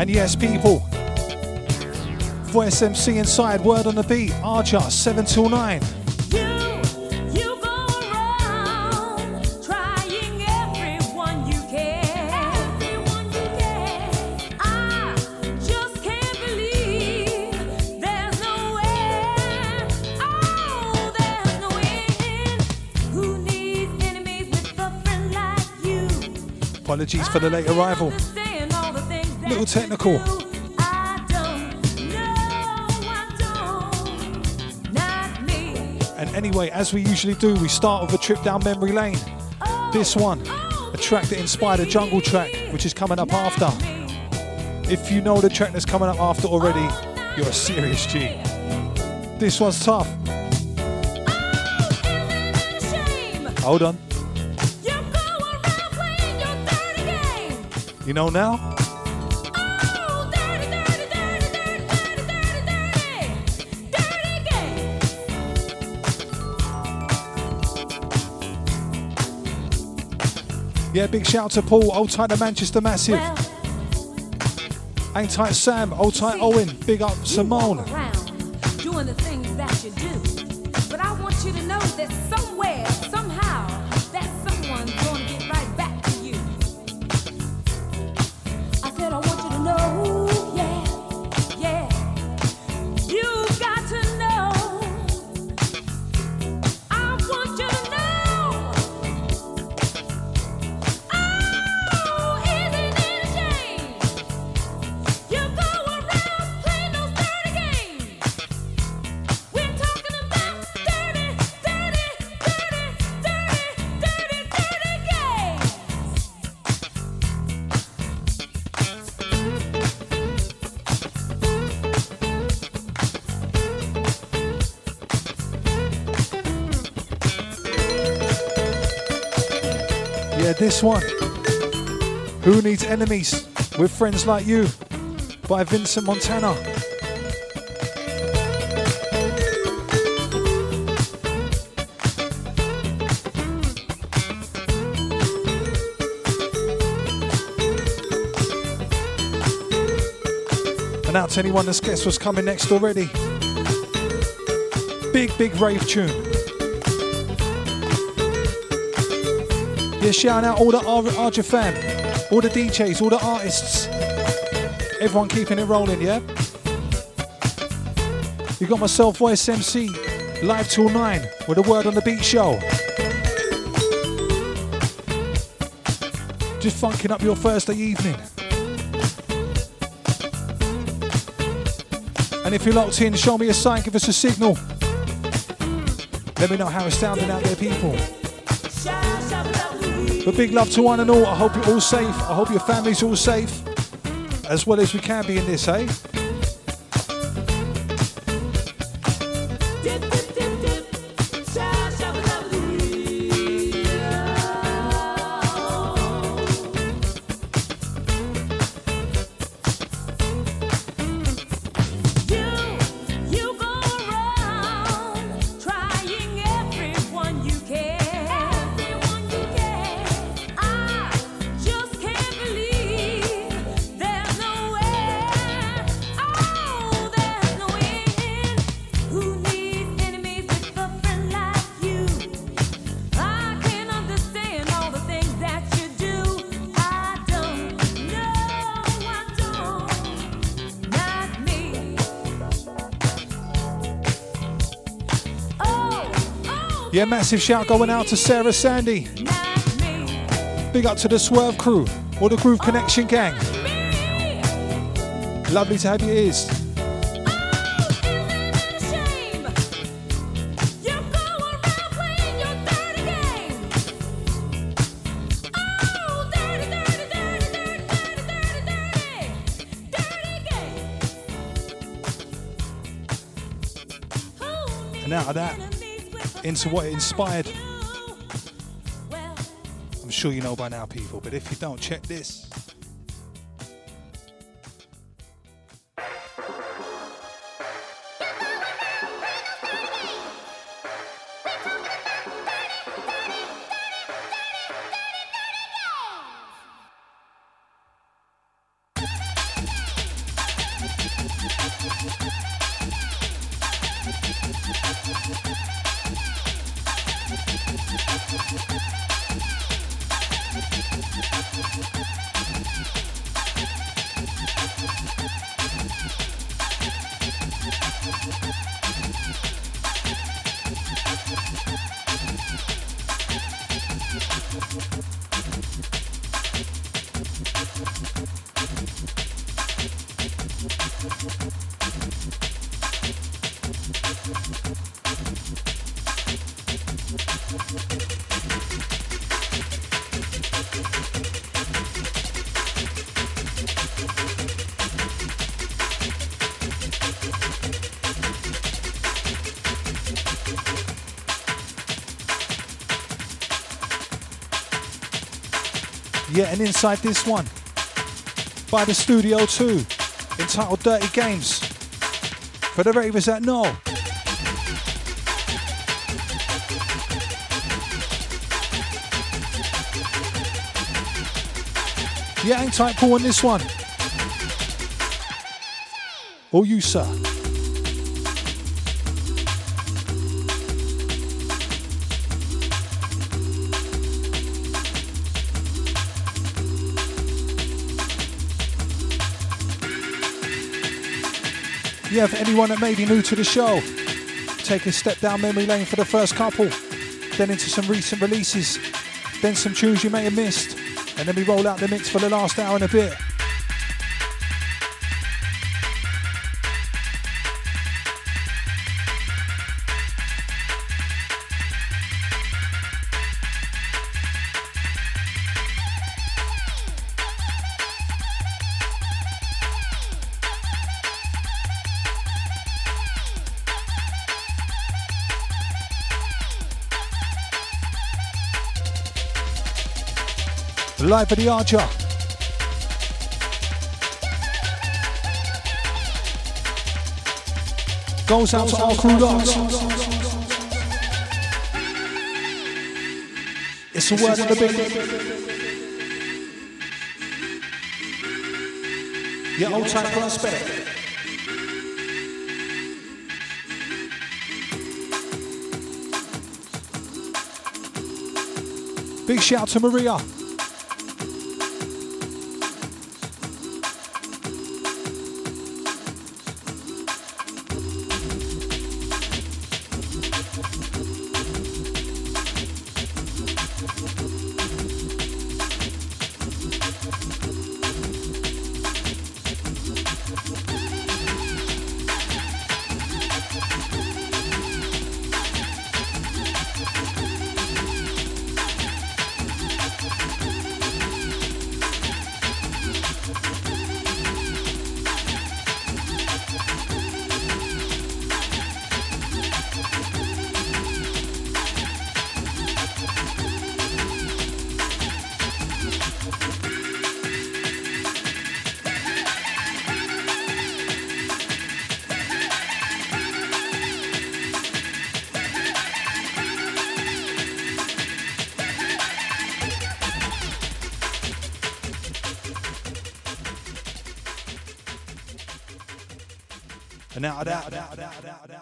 And yes, people, Voice MC inside, word on the beat, Archer, 7 till 9. Apologies for the late arrival. Little technical. And anyway, as we usually do, we start with a trip down memory lane. This one, a track that inspired a jungle track, which is coming up after. If you know the track that's coming up after already, you're a serious G. This one's tough. Hold on. You know now? Yeah, big shout to Paul, old tight to Manchester Massive. Ain't tight Sam, old tight Owen, big up Simone. This one. Who Needs Enemies with Friends Like You by Vincent Montana. And out to anyone that's guessed what's coming next already. Big, big rave tune. Shout out all the Archer fam, all the DJs, all the artists. Everyone keeping it rolling, yeah? You got myself, Voice MC, live till 9 with a word on the beat show. Just funking up your Thursday evening. And if you're locked in, show me a sign, give us a signal. Let me know how it's sounding out there, people. But big love to one and all. I hope you're all safe. I hope your family's all safe. As well as we can be in this, eh? Yeah, massive shout going out to Sarah Sandy. Big up to the Swerve crew or the Groove Connection gang. Lovely to have your ears. Out of that, into what it inspired. I'm sure you know by now, people, but if you don't, check this. And inside this one, by the Studio 2, entitled Dirty Games. For the ravers that know. Yeah, hang tight, Paul, on this one. Or you, sir. Yeah, for anyone that may be new to the show, take a step down memory lane for the first couple, then into some recent releases, then some tunes you may have missed, and then we roll out the mix for the last hour and a bit. Live for the Archer. Goes out to all crew dogs. It's a word of the big. Yeah, old time prospect. Big shout to Maria.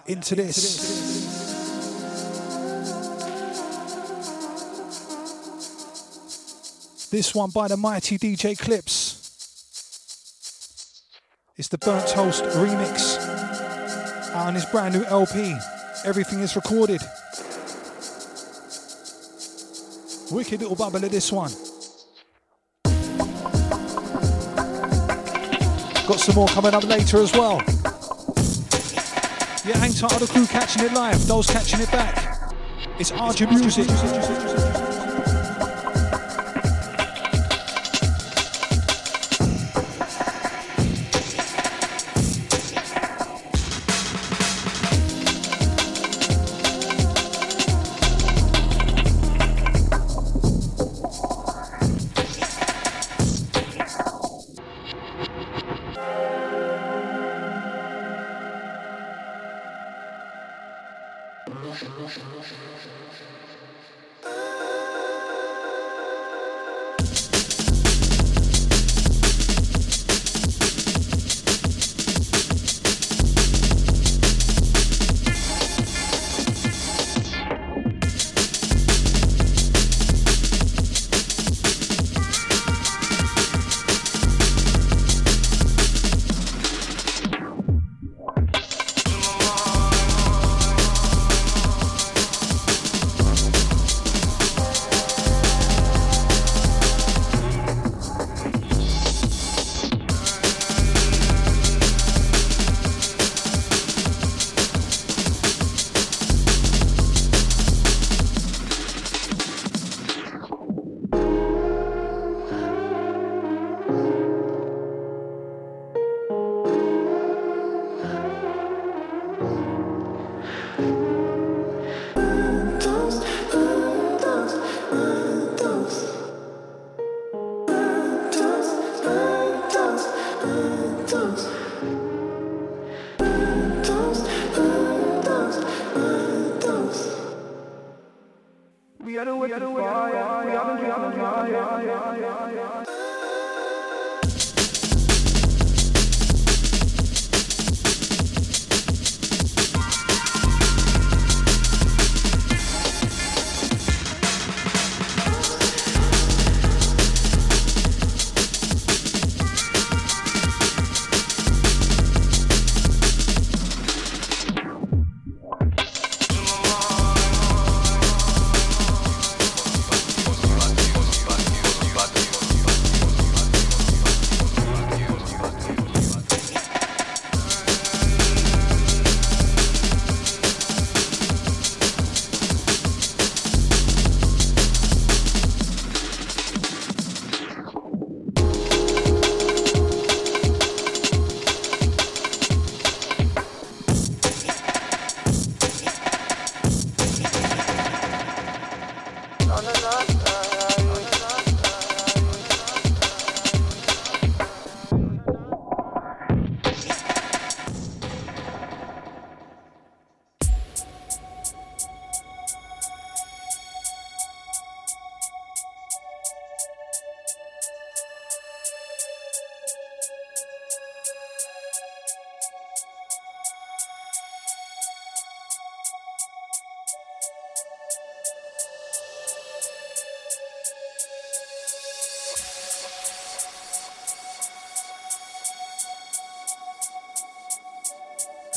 Into this. This one by the mighty DJ Clipz. It's the Burnt Toast remix on his brand new LP. Everything is recorded. Wicked little bubble of this one. Got some more coming up later as well. Yeah, hang tight, the crew catching it live, those catching it back. It's Archer Music.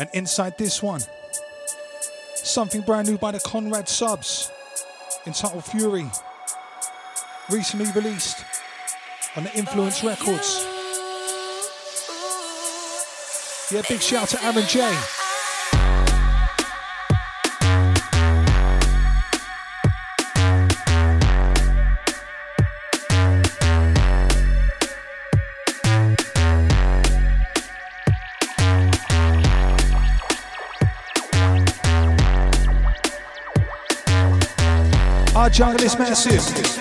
And inside this one, something brand new by the Conrad Subs entitled Fury, recently released on the Influence Records. Yeah, big shout out to Aaron J. jungle is massive.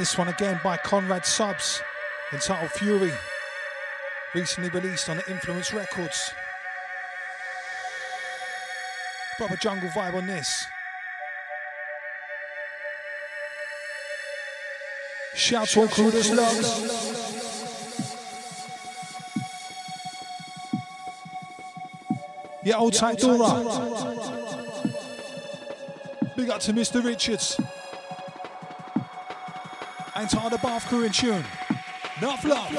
This one again by Conrad Subs, entitled Fury, recently released on the Influence Records. Proper jungle vibe on this. Shout to all crew that's Yeah, old tight Dora. Big up to Mr. Richards. Entire the Bath crew in tune. Not flop.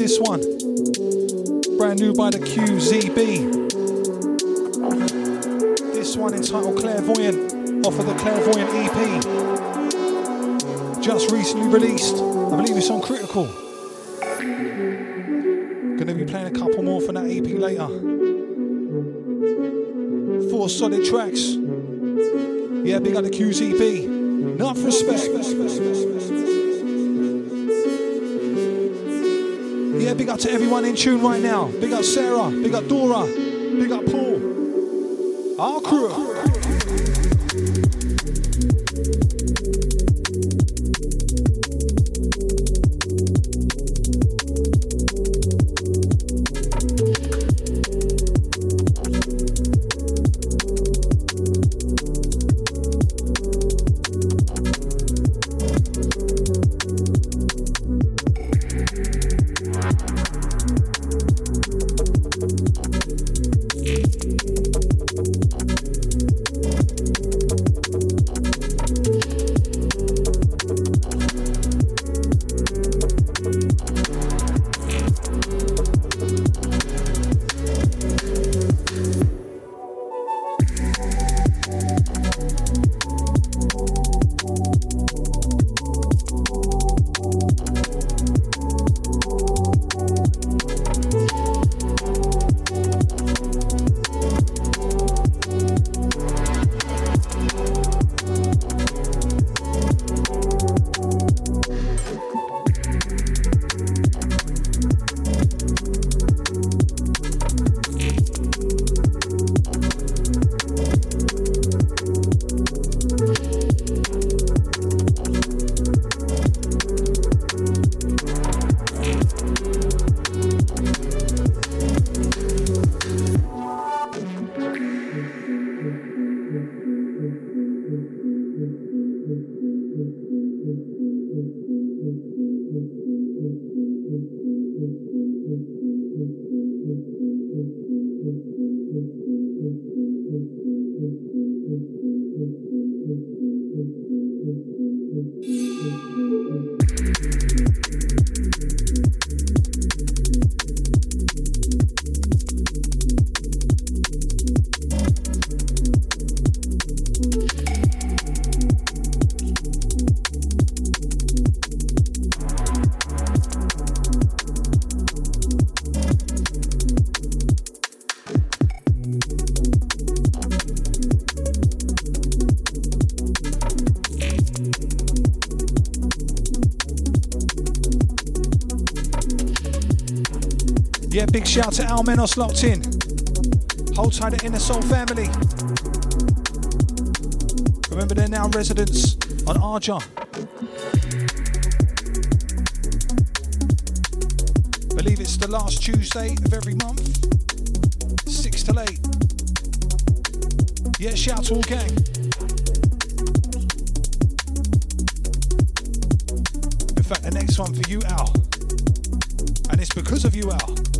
This one. Tune right now. Big up Sarah, big up Dora, big up Paul. Our crew. Shout to Al Menos locked in. Hold tight the Inner Soul family. Remember they're now residents on Arja. Believe it's the last Tuesday of every month. Six to eight. Yeah, shout to all gang. In fact, the next one for you, Al. And it's because of you, Al.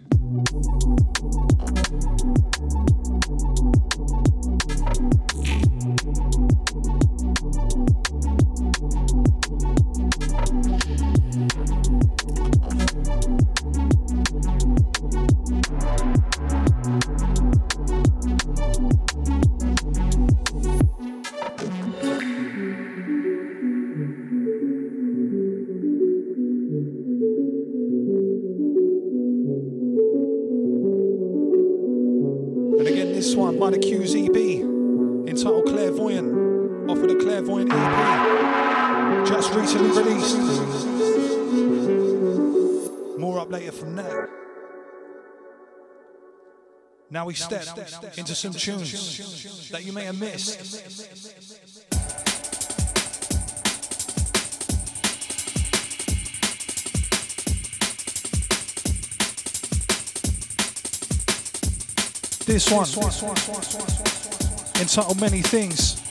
Now we step into some tunes that you may have missed. This one, entitled Many Things,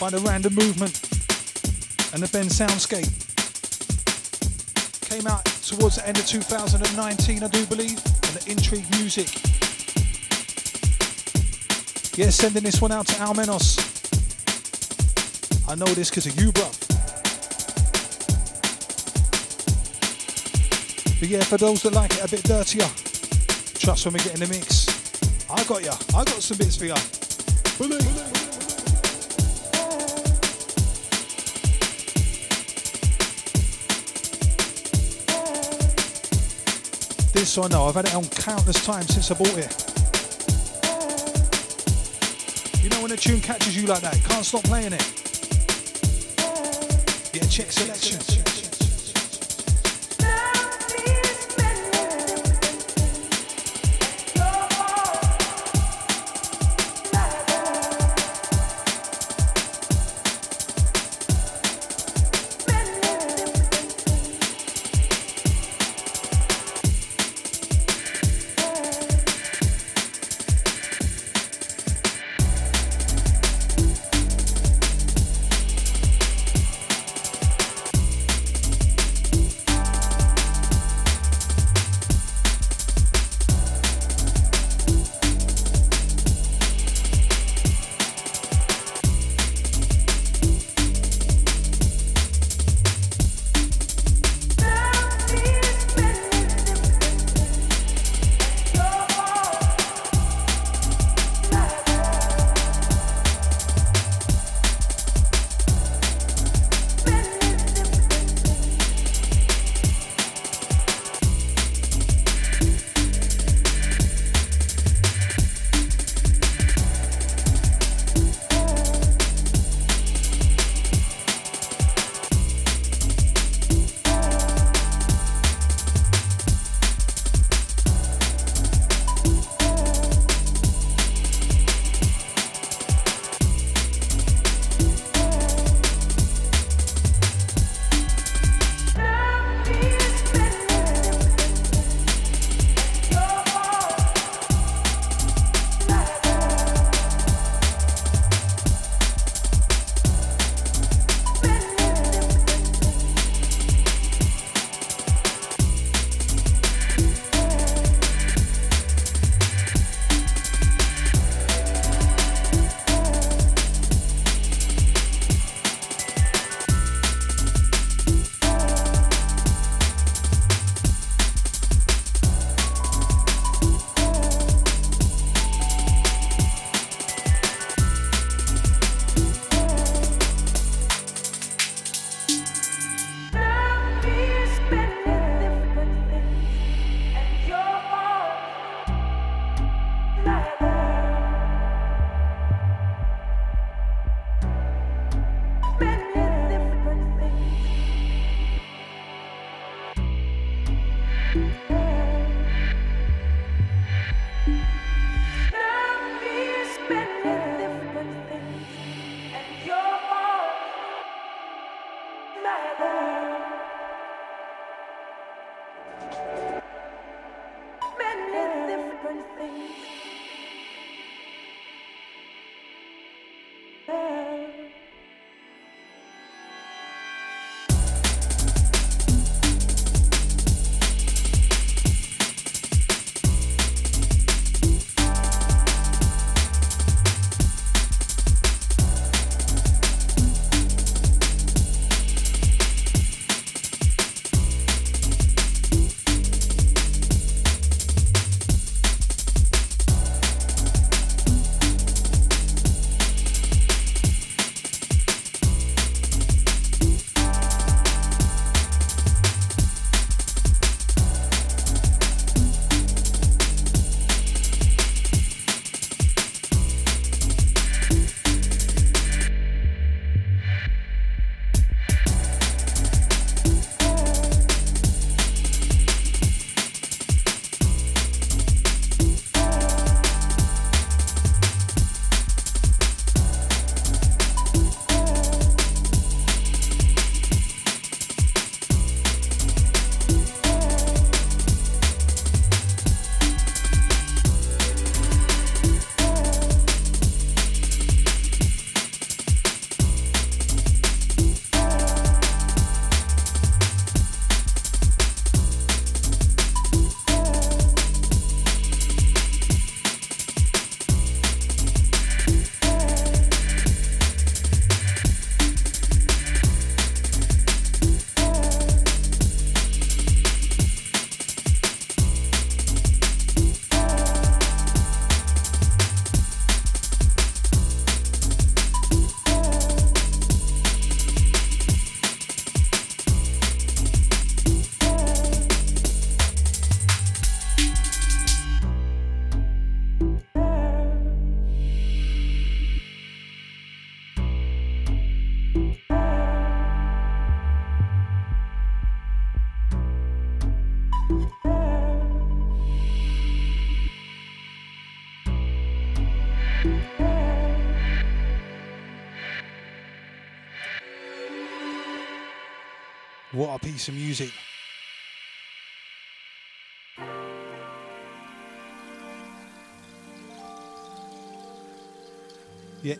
by the Random Movement and the Ben Soundscape. Came out towards the end of 2019, I do believe, and the Intrigue Music. Yeah, sending this one out to Almenos. I know this because of you, bro. But yeah, for those that like it a bit dirtier, Trust when we get in the mix. I got ya. I got some bits for ya. This I know. I've had it on countless times since I bought it. You know when a tune catches you like that, can't stop playing it. Yeah, check selection.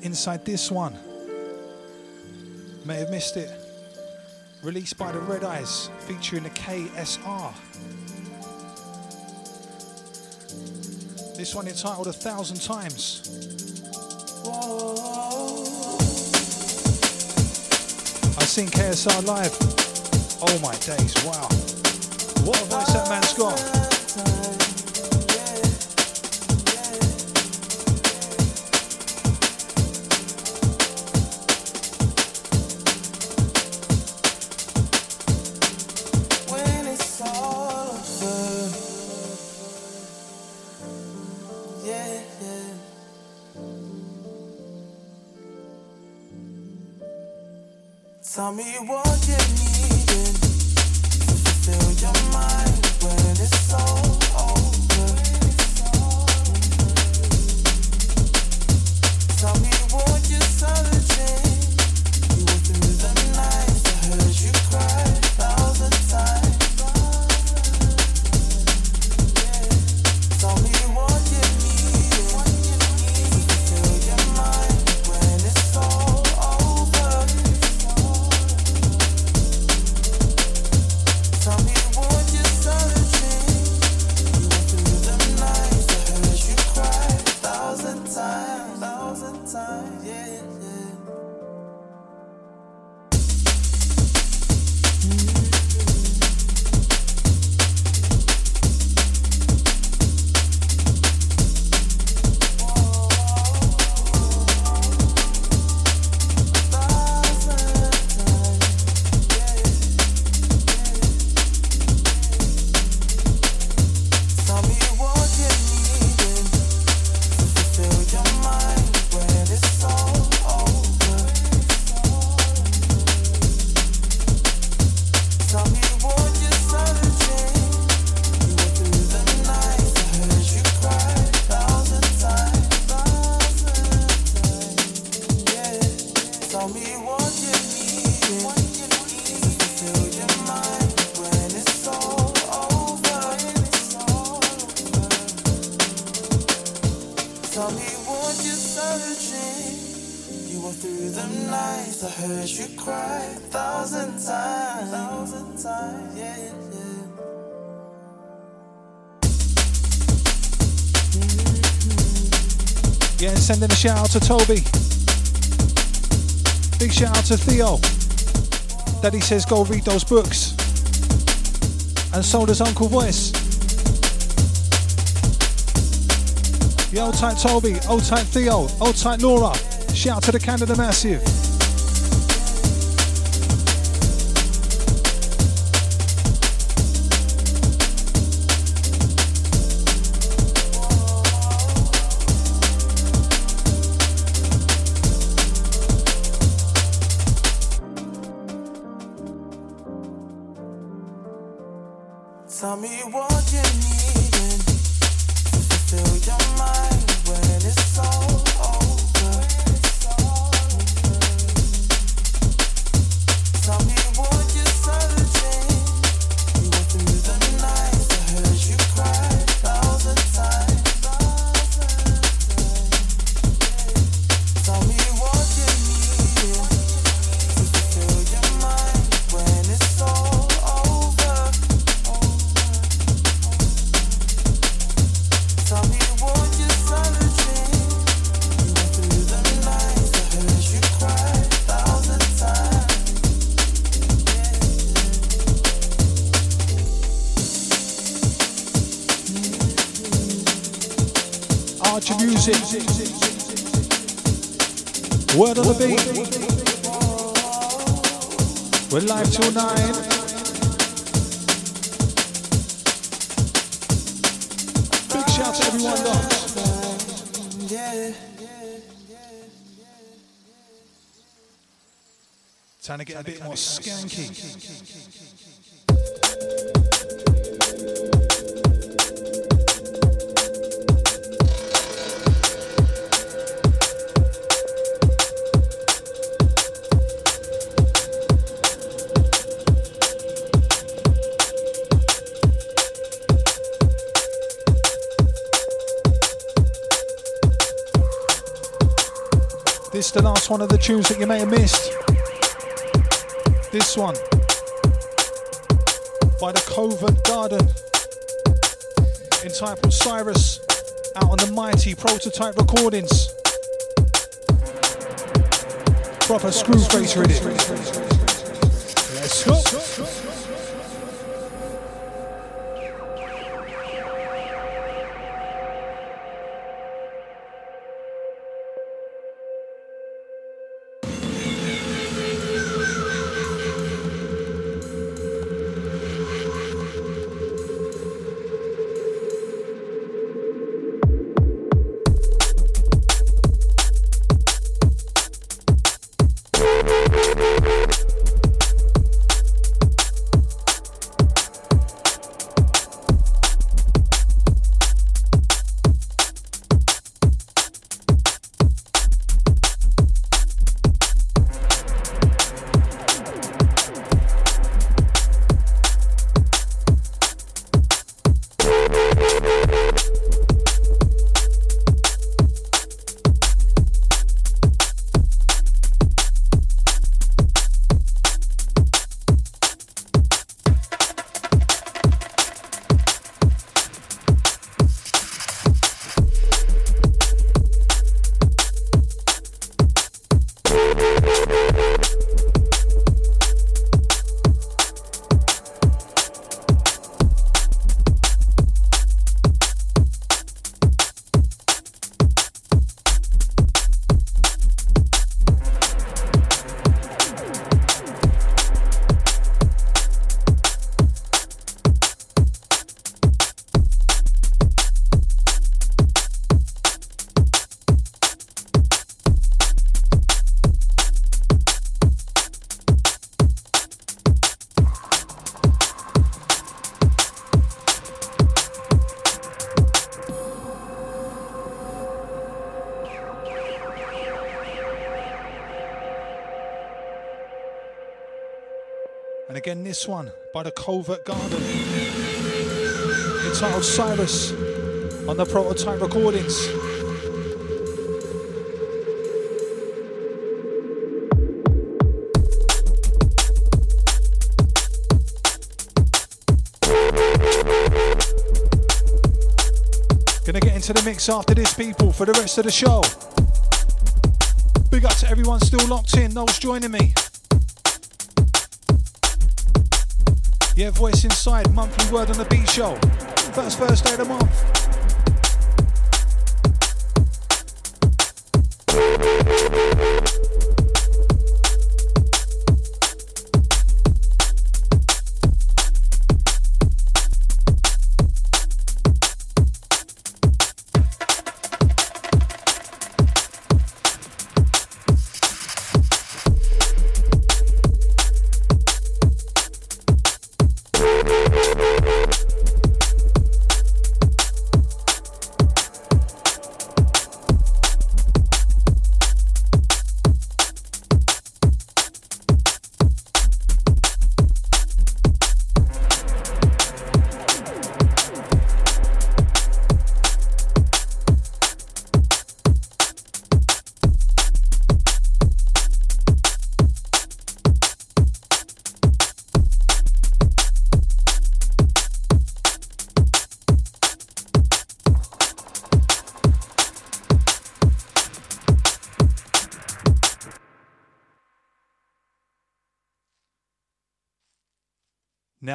Inside this one. May have missed it. Released by the Redeyes, featuring the KSR. This one entitled A Thousand Times. I've seen KSR live. Oh my days, wow. What a voice that man's got. sending a shout out to Toby. Big shout out to Theo. Daddy says go read those books. And so does Uncle Voice. Yo, tight Toby, old tight Theo, old tight Laura. Shout out to the Canada Massive. word the. We're live till nine. Trying to get a bit more skanky. The last one of the tunes that you may have missed. This one by the Covert Garden entitled Cyrus out on the mighty prototype recordings. Proper screw face. Let's go. This one by the Covert Garden entitled Cyrus on the prototype recordings. Gonna get into the mix after this, people, for the rest of the show. Big up to everyone still locked in, those joining me. Yeah, Voice Inside, monthly word on the beat show. First Thursday of the month.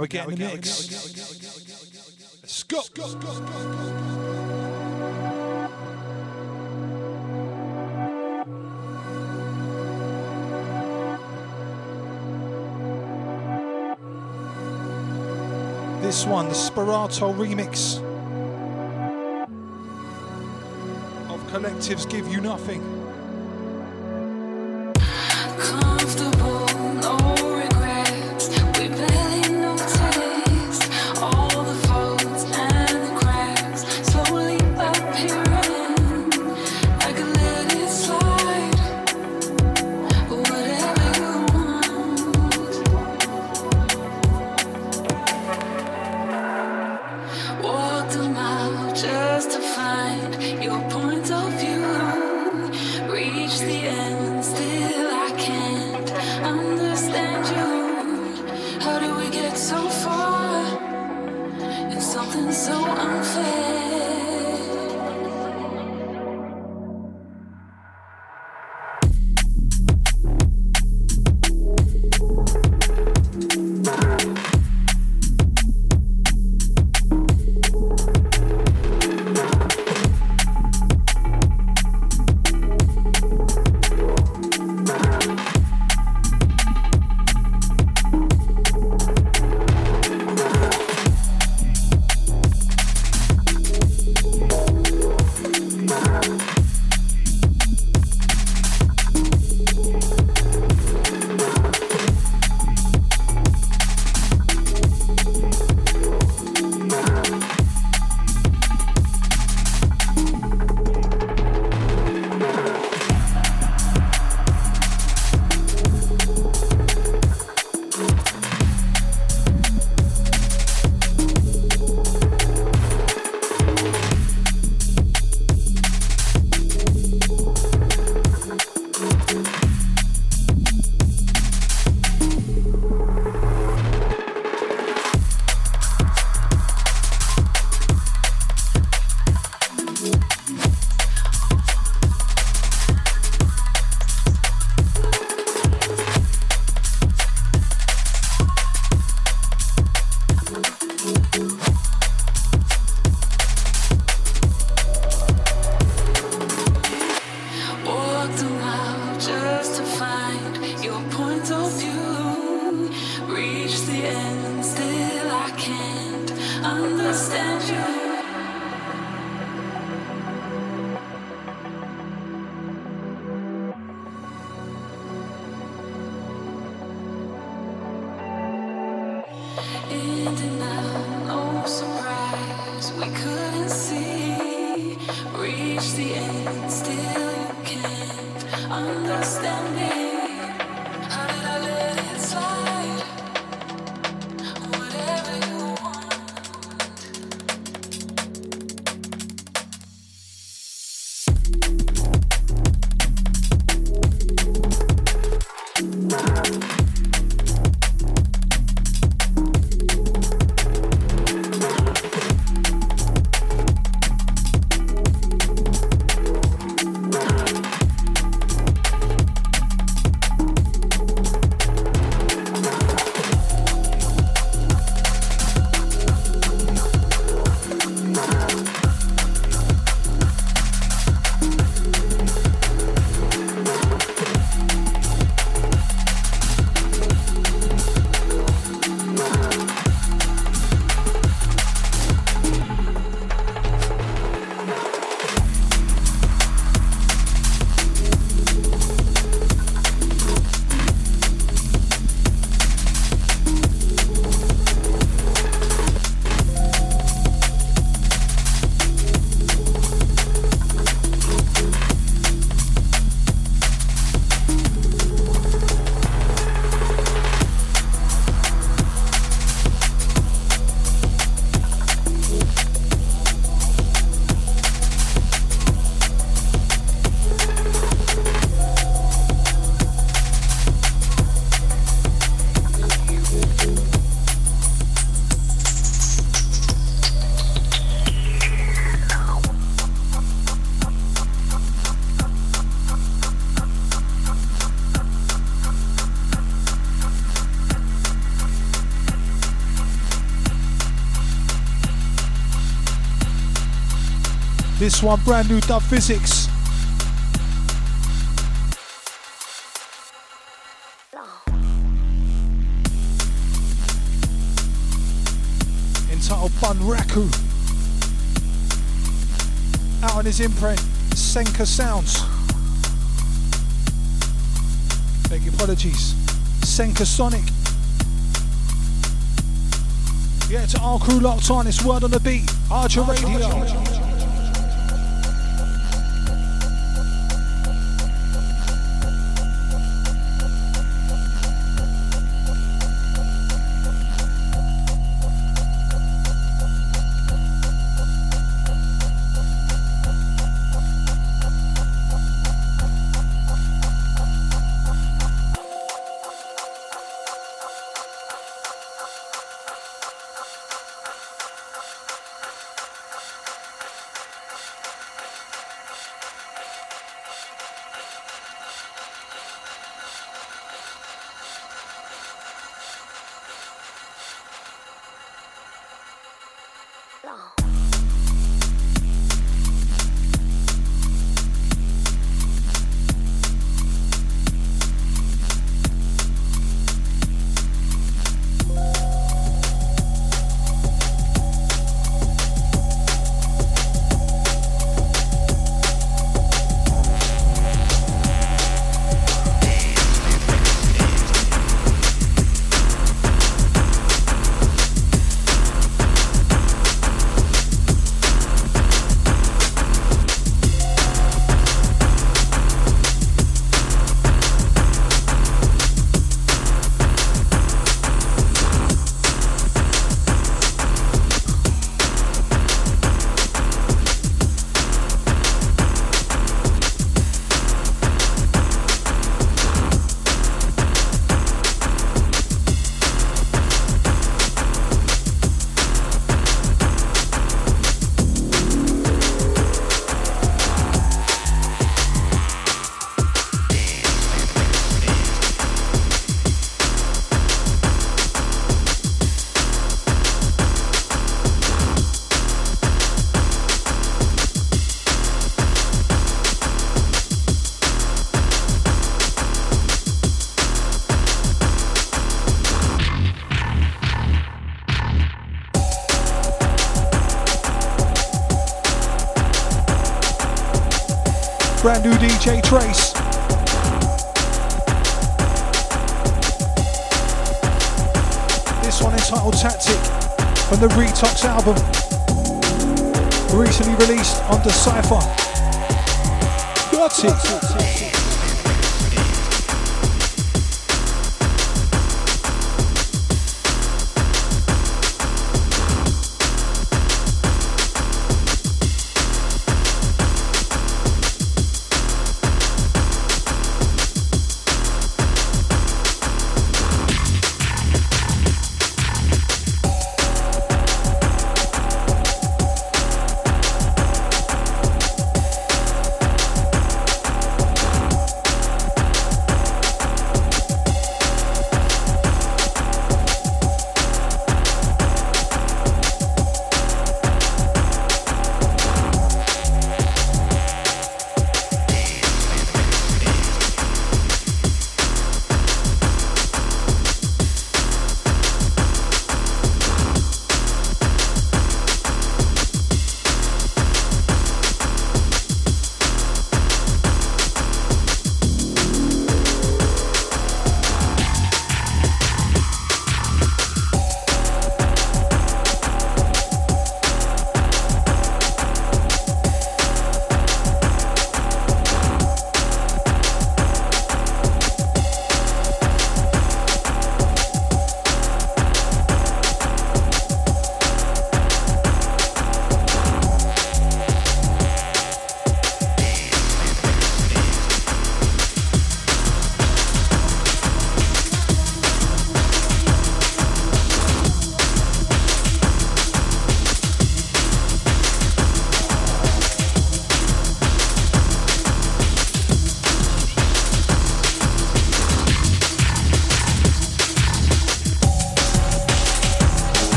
Now we get in the mix. Let's go. This one, the Sperato remix of Collectives Give You Nothing. This one, brand new Dub Phizix. Entitled Bun Raku. Out on his imprint, Senka Sounds. Beg your apologies. Senka Sonic. Yeah, to our crew locked on, it's word on the beat. Archer Radio. Archer. Brand new DJ Trace. This one entitled Tactic from the Retox album. Recently released on Decipher. Got it.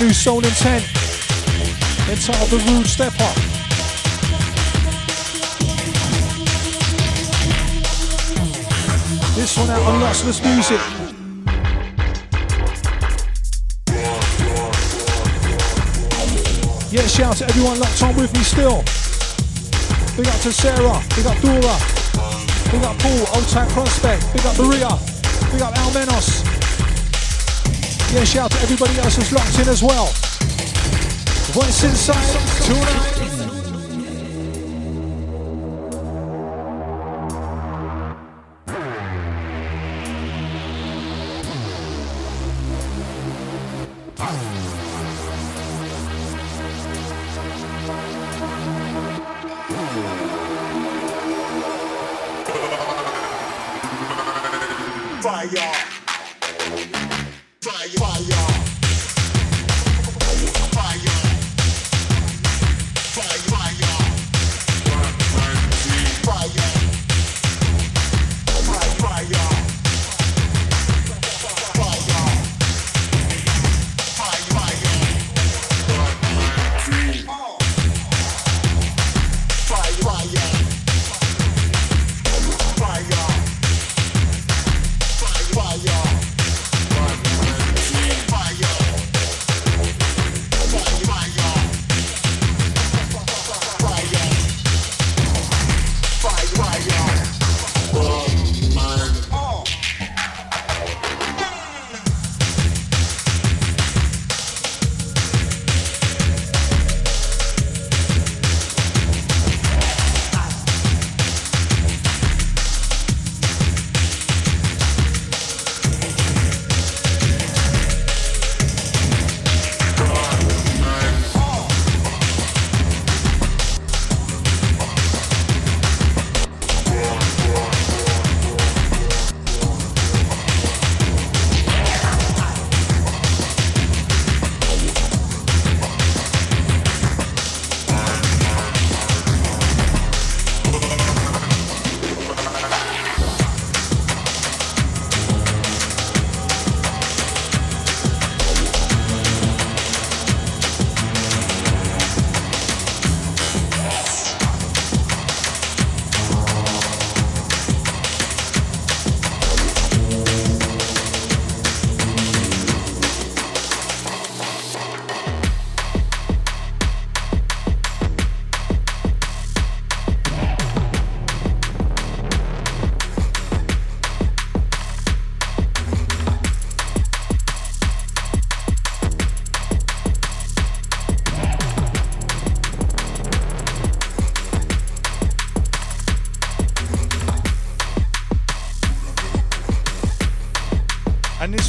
New Soul Intent entitled The Rude Step Up. This one out on Lossless Music. Yeah, shout out to everyone locked on with me still. Big up to Sarah, big up Dora, big up Paul, Old Town Prospect, big up Maria, big up Almenos. Yeah, shout out to everybody else who's locked in as well. Voice inside tonight.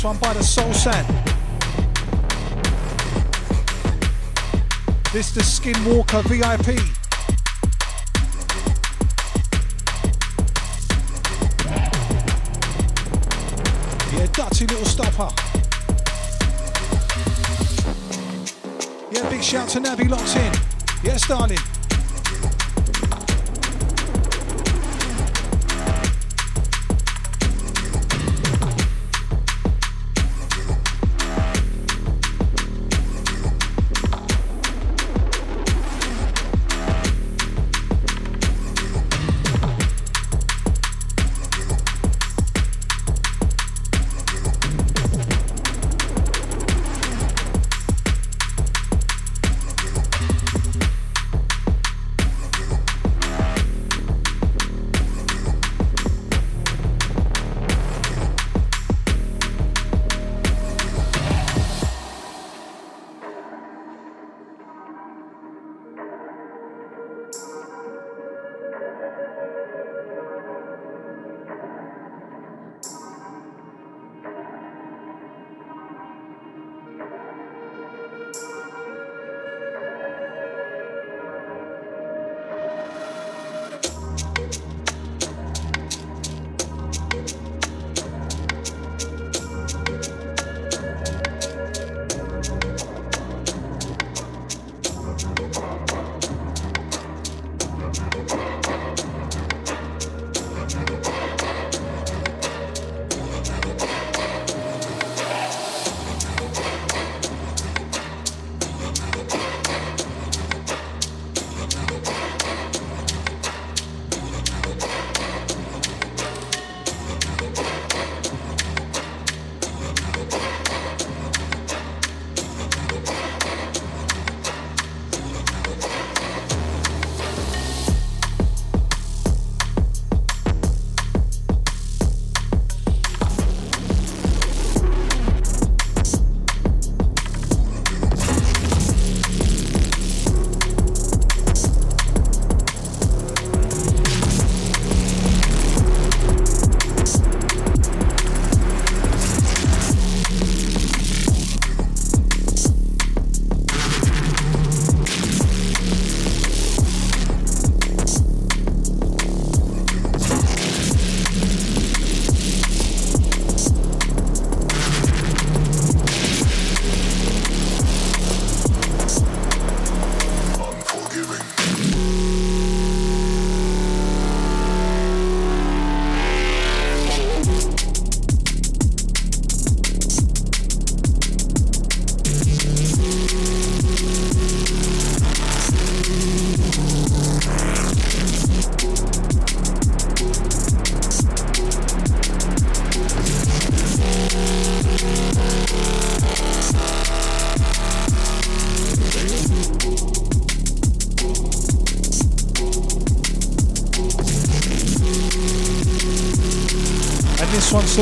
One by the Soul Sand. This the Skinwalker VIP. Yeah, dirty little stopper. Yeah, big shout to Navi locked in. Yes, darling.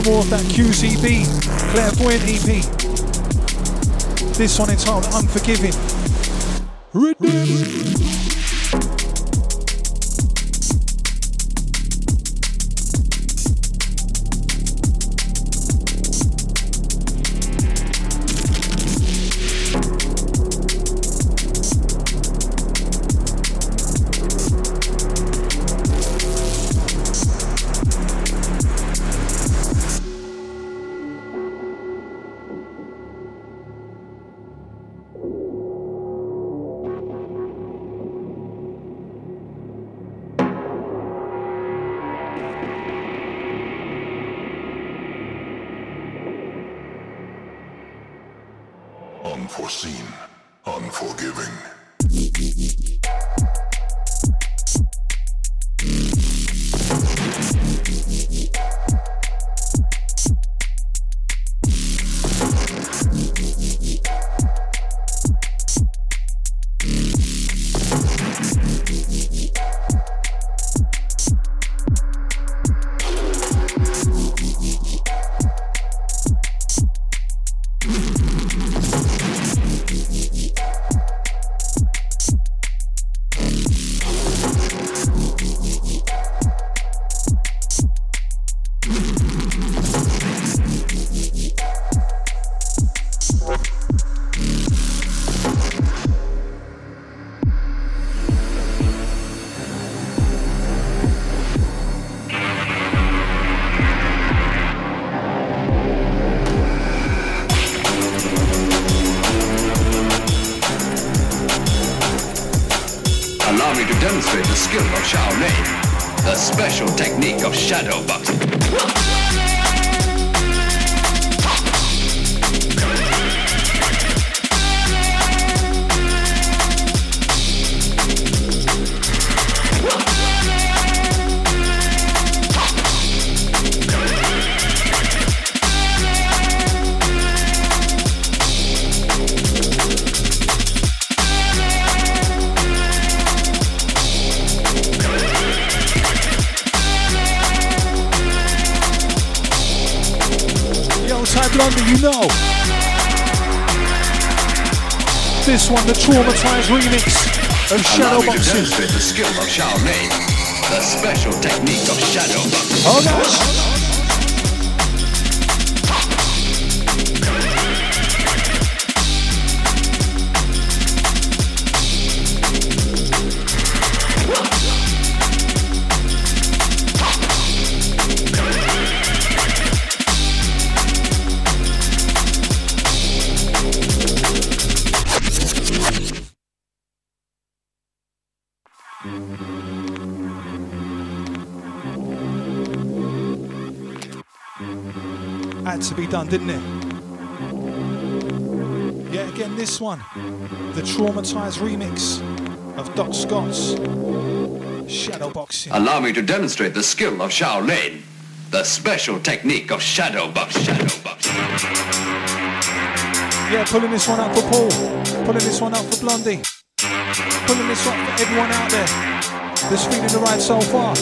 More of that QCB Clairvoyant EP. This one entitled Unforgiving. The skill of Shaolin, Didn't it? Yeah, again, this one, the traumatized remix of Doc Scott's Shadowboxing. Allow me to demonstrate the skill of Shaolin, the special technique of Shadowbox, Shadowbox. Yeah, pulling this one out for Paul, pulling this one out for Blondie, pulling this one for everyone out there that's feeling the ride so far.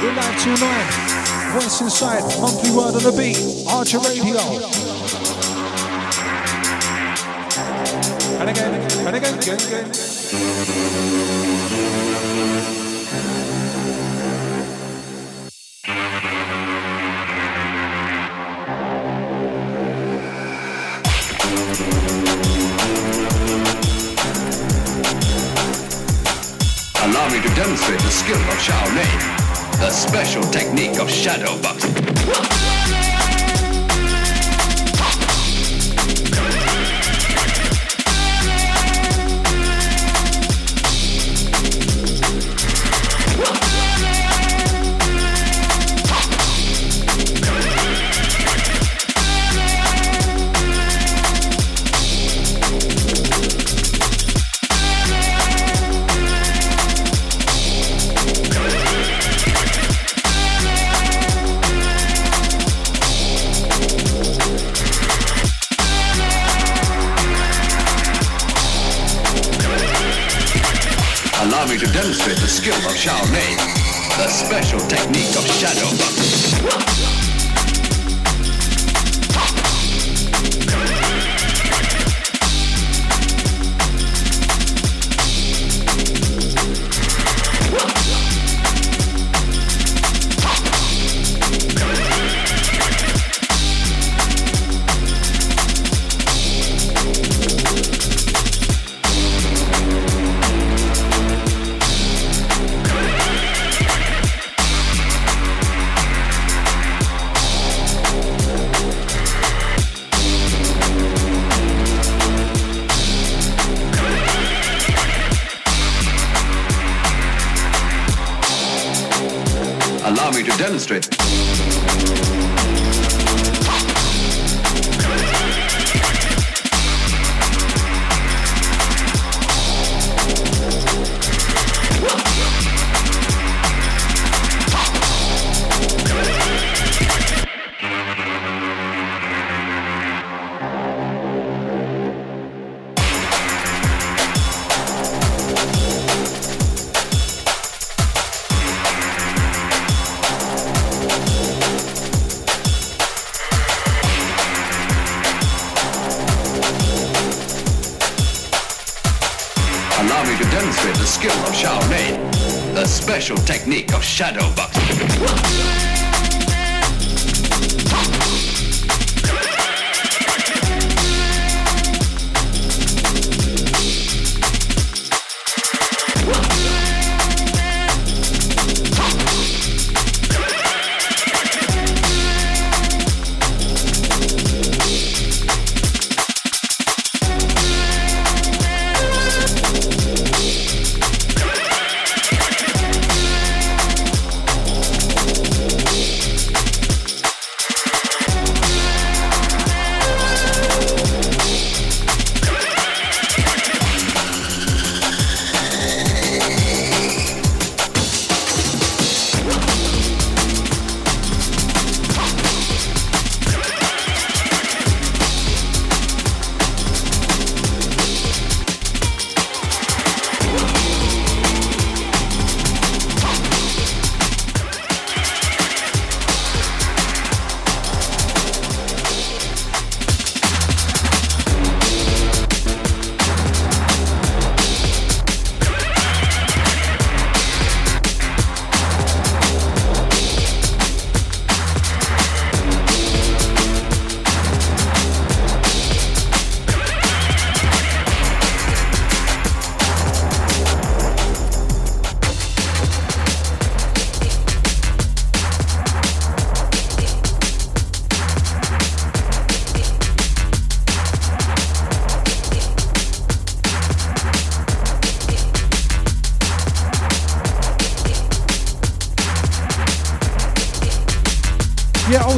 We're 929. West Inside, Monthly Word on the Beat, Archer Radio. And again, and again, again, again. Allow me to demonstrate the skill of Shaolin. The special technique of shadow boxing. Of Shaolin, the special technique of shadow boxing.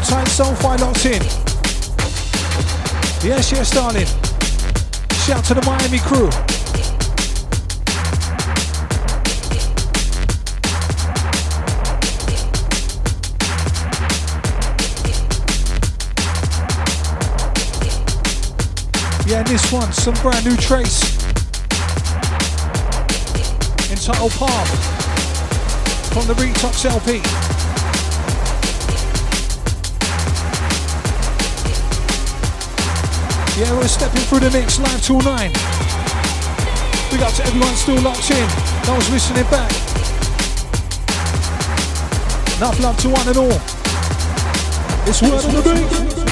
Soulfire locked in. Yes, yes, darling. Shout to the Miami crew. Yeah, this one, some brand new trace. Entitled Palm from the Retox LP. Yeah, we're stepping through the mix live till 9. We got to everyone still locked in. Those listening back. Enough love to one and all. It's word on the beat.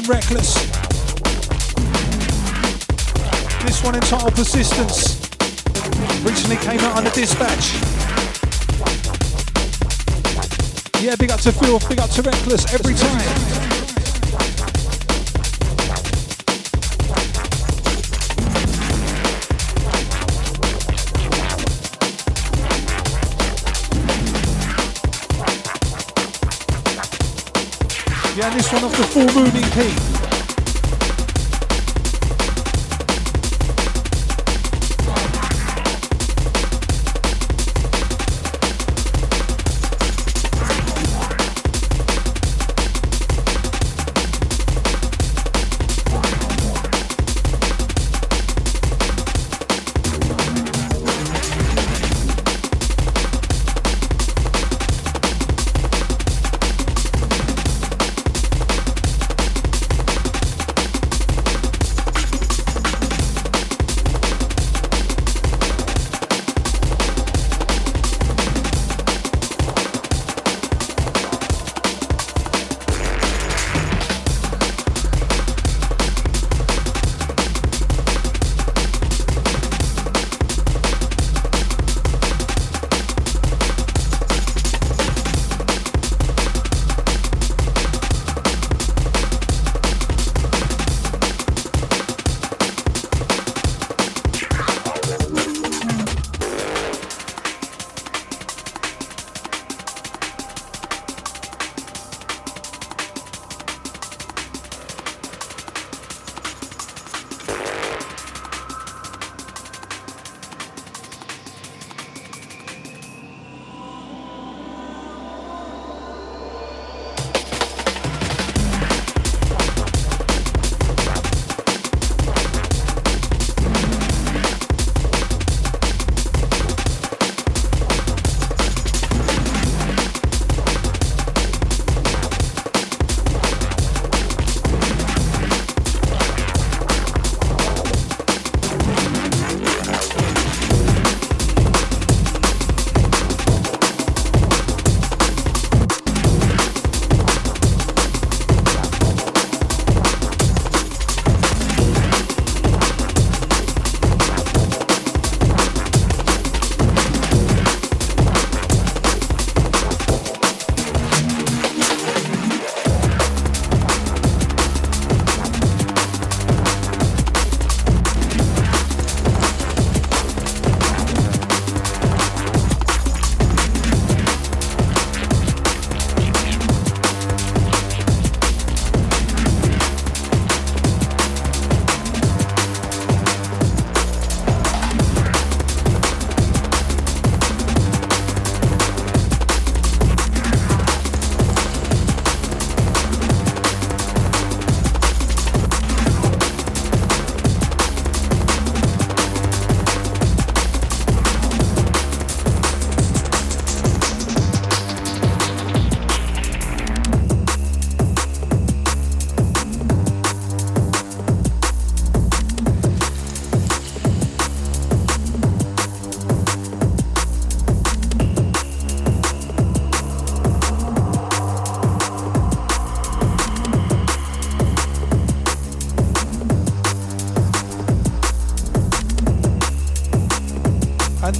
Reckless. This one entitled Persistence. Recently came out on the dispatch. Yeah, big up to Phil, big up to Reckless every time. Yeah, this one off the full moon EP.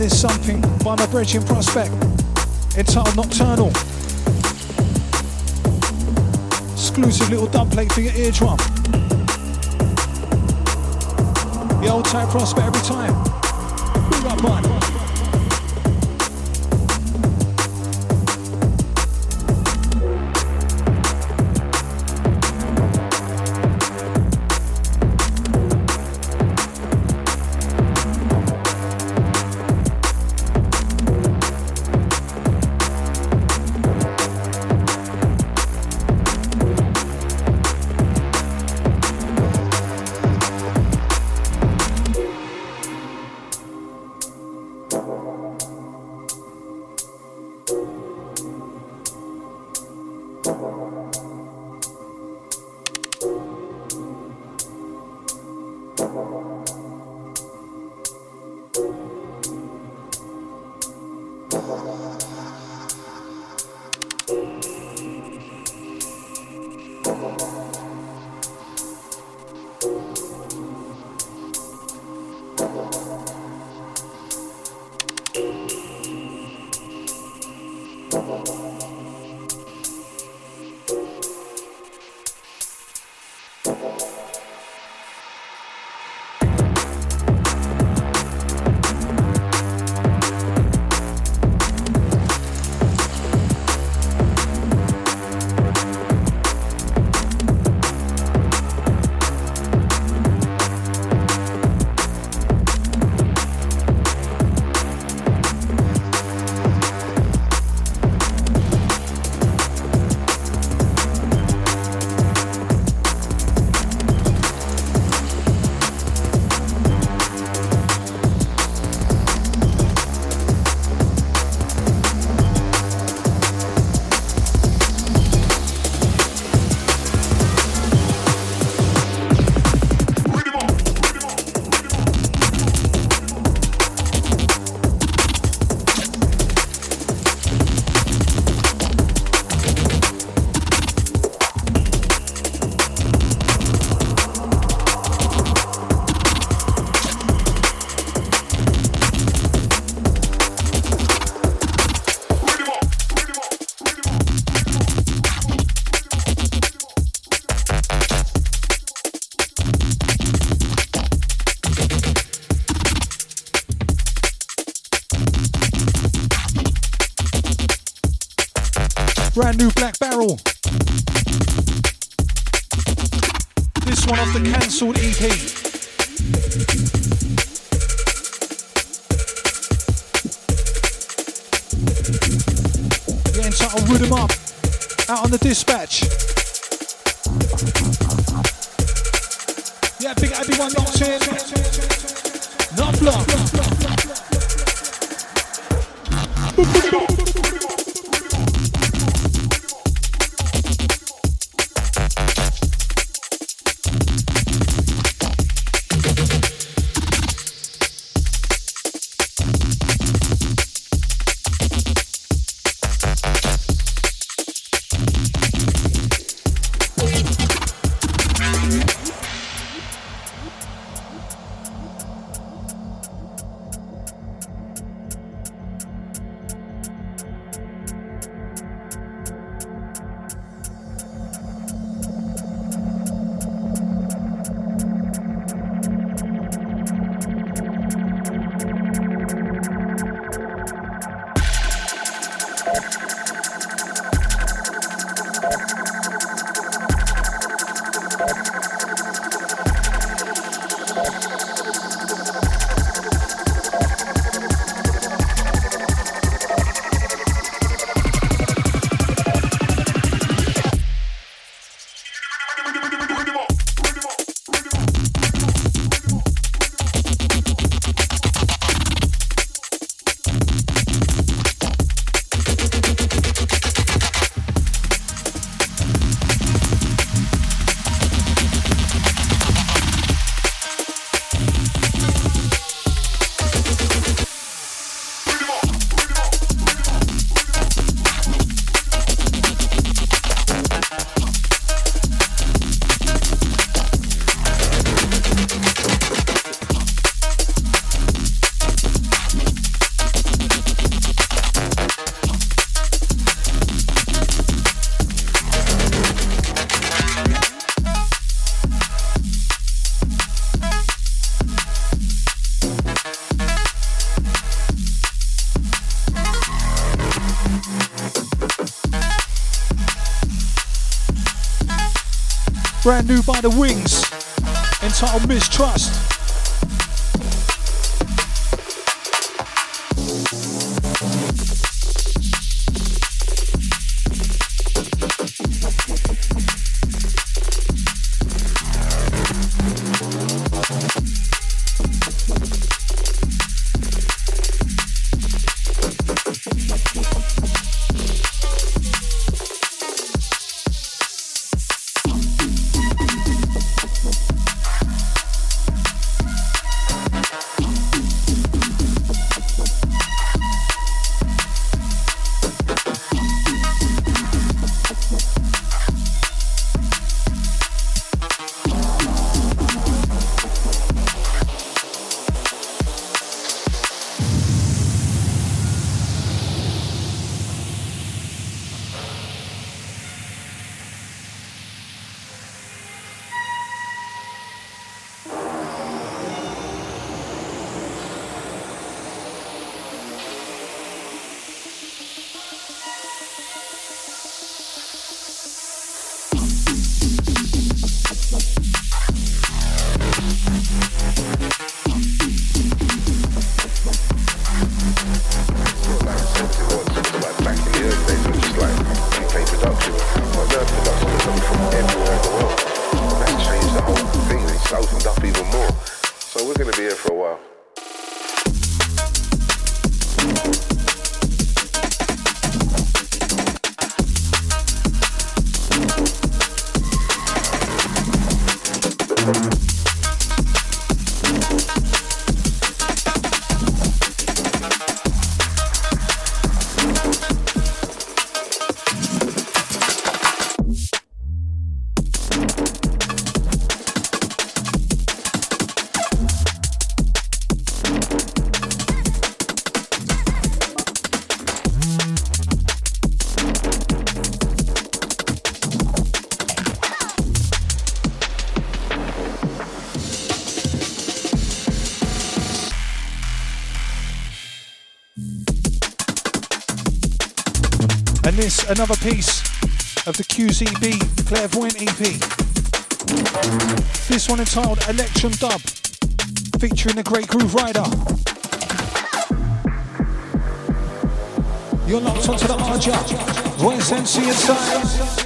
There's something by my bridging prospect entitled Nocturnal. Exclusive little dub plate for your eardrum. The old type prospect every time. Big up, bud. Brand new Black Barrel. This one off the cancelled EP. Yeah, entitled Rhythm Up, out on the dispatch. Yeah, big everyone locked in. Not blocked. Brand new by the wings, entitled Mistrust. Another piece of the QZB Clairvoyant EP. This one entitled Election Dub, featuring the great Grooverider. You're locked onto the Arja, Voice MC inside.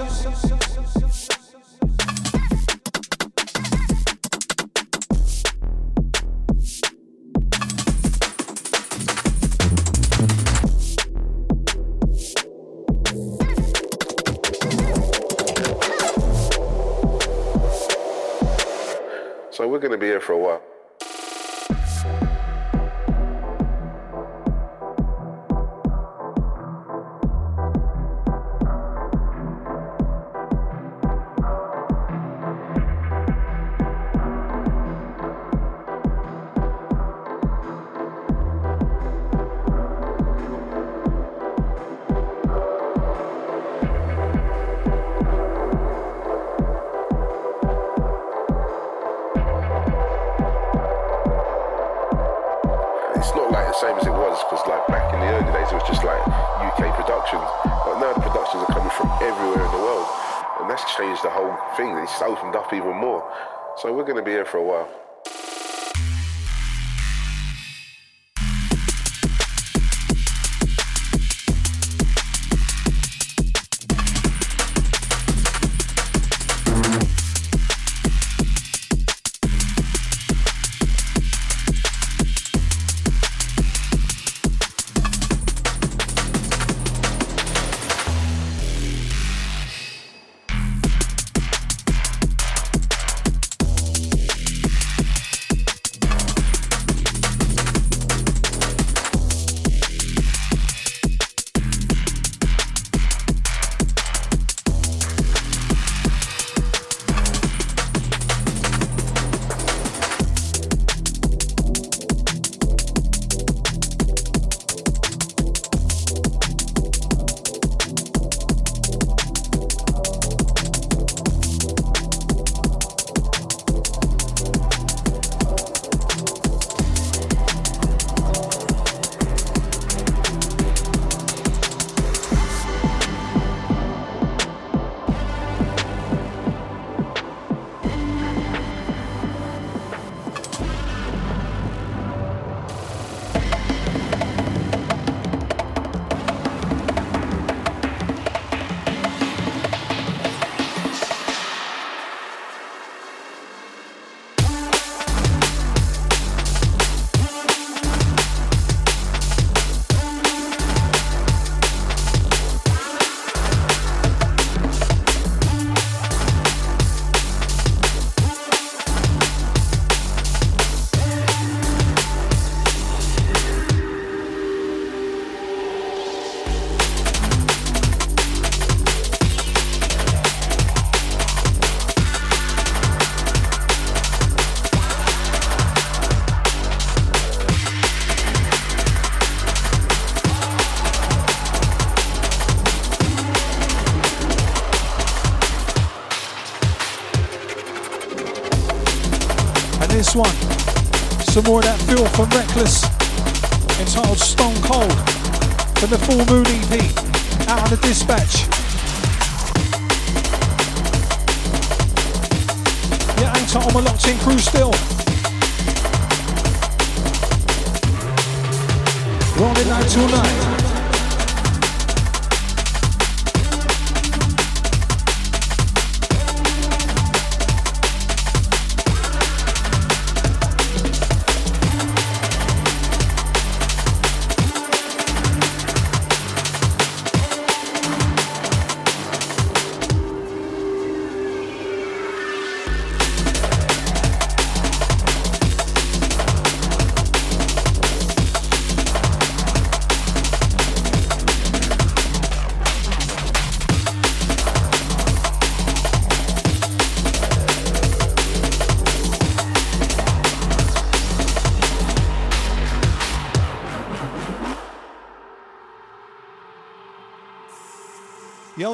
Going to be here for a while.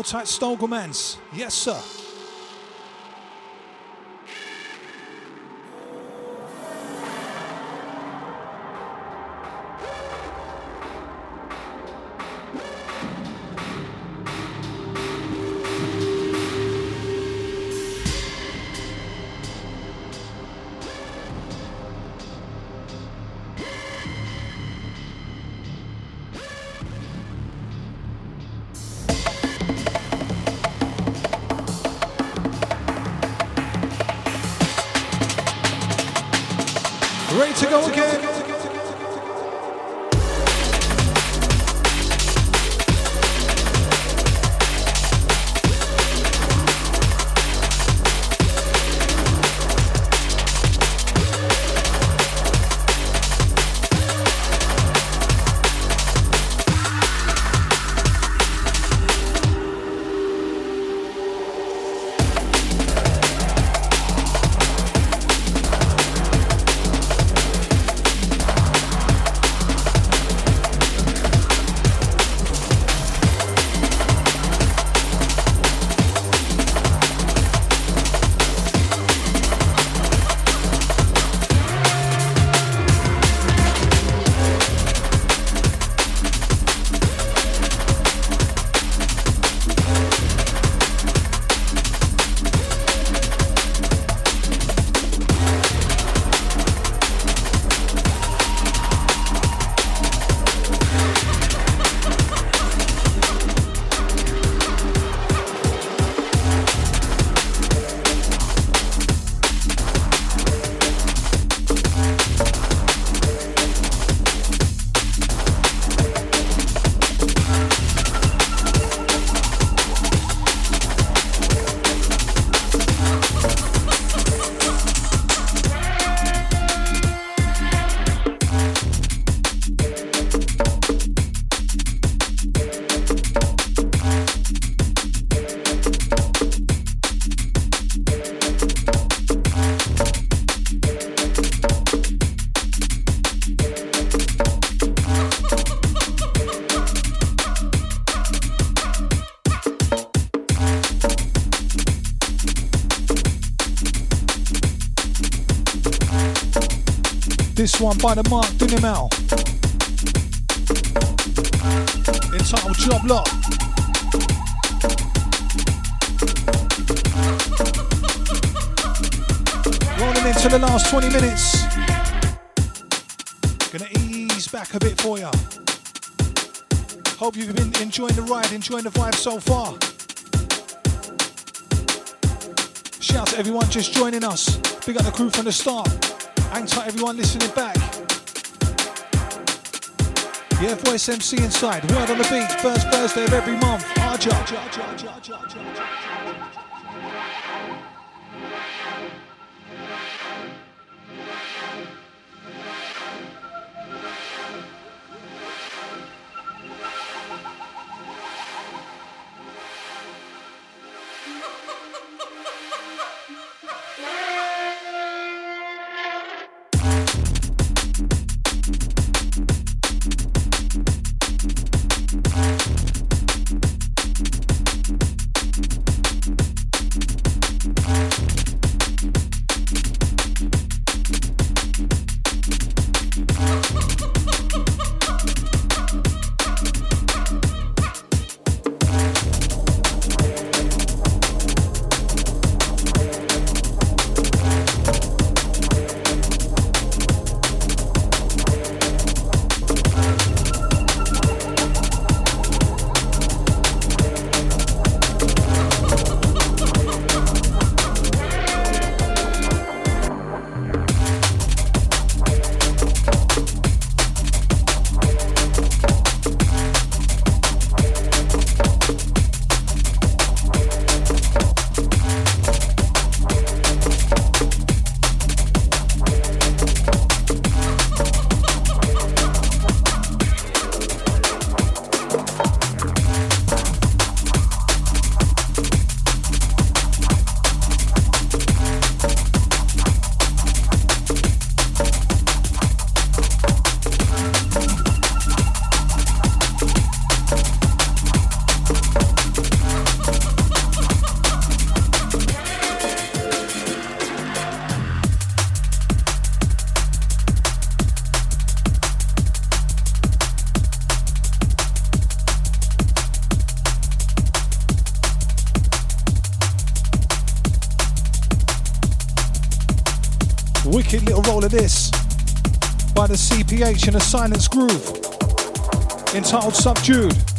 Tight Stogelmans. Yes, sir. This one by the Mark Dinimal. Entitled Job Lot. Rolling into the last 20 minutes. Gonna ease back a bit for you. Hope you've been enjoying the ride, enjoying the vibe so far. Shout out to everyone just joining us. Big up the crew from the start. Hang tight, everyone listening back. Yeah, Voice MC inside. Word on the beat. First Thursday of every month. Arja. In a silence groove entitled Subdued.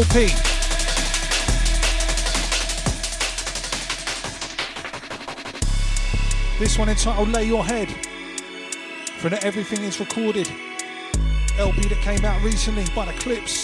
LP. This one entitled Lay Your Head. For Everything is Recorded LP that came out recently by the Clips.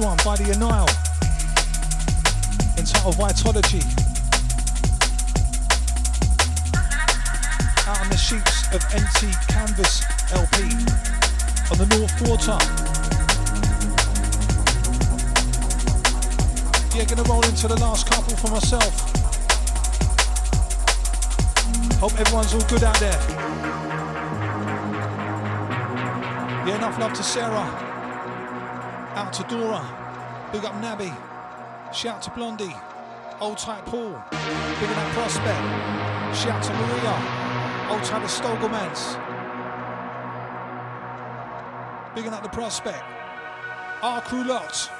One by the Anile entitled Vitology. Out on the sheets of Empty Canvas LP on the North Water. Yeah, gonna roll into the last couple for myself. Hope everyone's all good out there. Yeah, enough love to Sarah. Out to Dora. Big up Nabby. Shout to Blondie. Old tight Paul. Big up Prospect. Shout to Maria. Old tight the Stogelmans. Bigging up the Prospect. Our crew locked.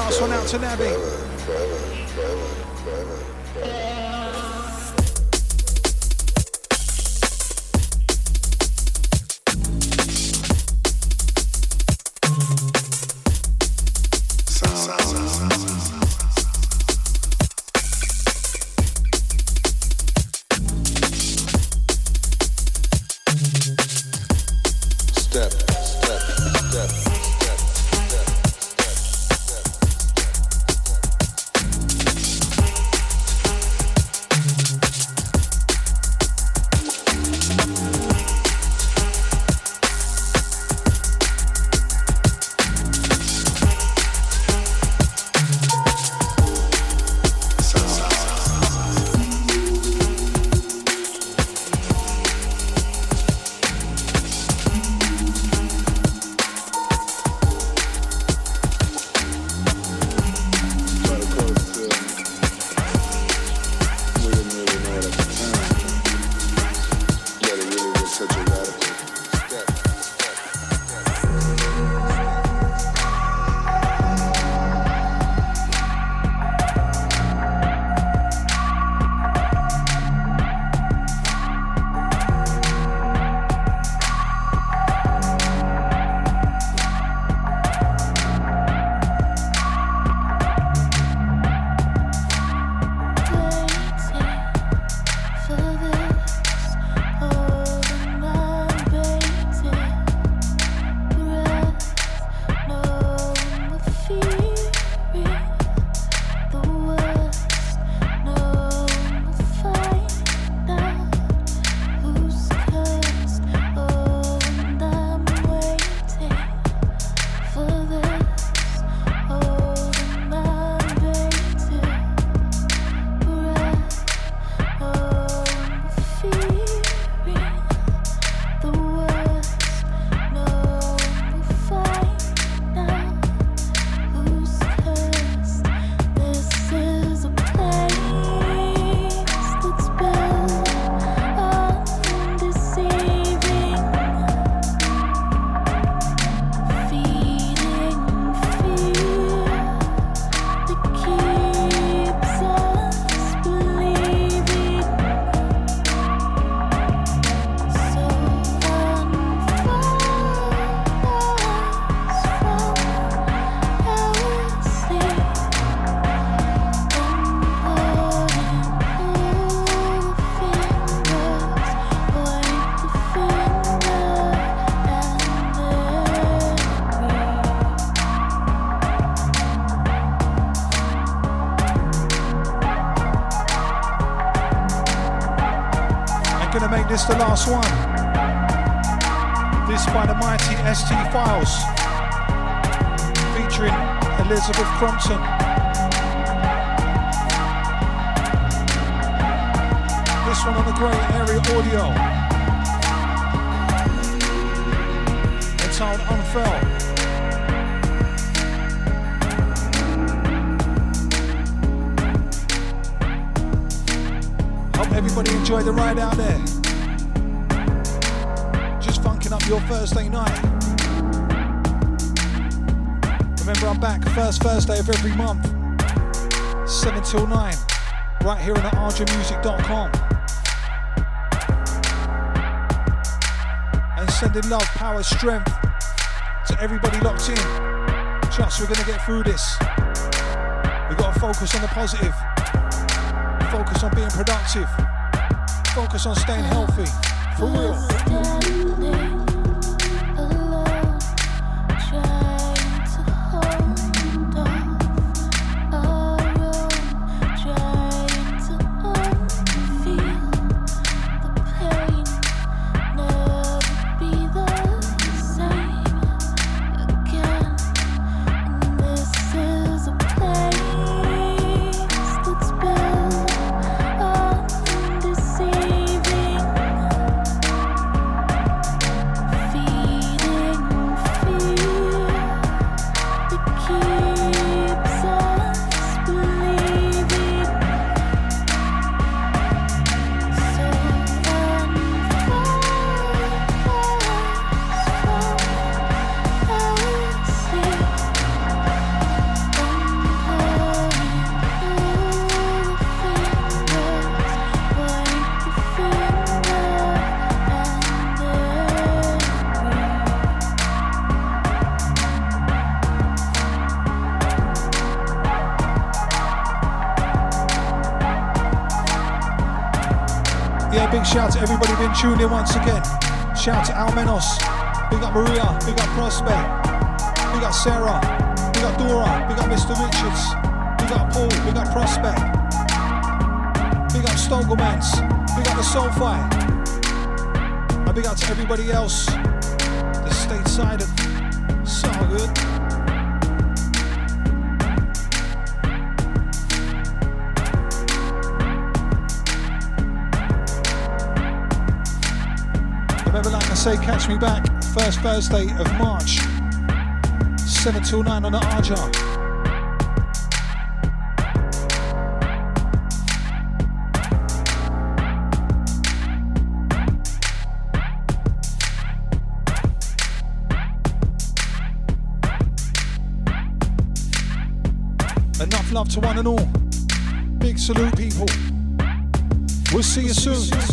Last one out to Nabi. Entitled Unfelt. Hope everybody enjoyed the ride out there Just funking up your Thursday night. Remember, I'm back first Thursday of every month, 7 till 9, right here on at arjamusic.com. And sending love, power, strength to everybody locked in. Trust we're to get through this. We've got to focus on the positive, focus on being productive, focus on staying healthy. For real. Tuned in once again. Shout to Almenos. Big up Maria. Big up Prospect. Big up Sarah. Big up Dora. Big up Mr. Richards. Big up Paul. Big up Prospect. Big up Stogelmans. Big up the Soulfire. And big up to everybody else. The stateside of so good. Say catch me back first Thursday of March, 7 till 9 on the Arja. Enough love to one and all. Big salute, people. We'll see you soon.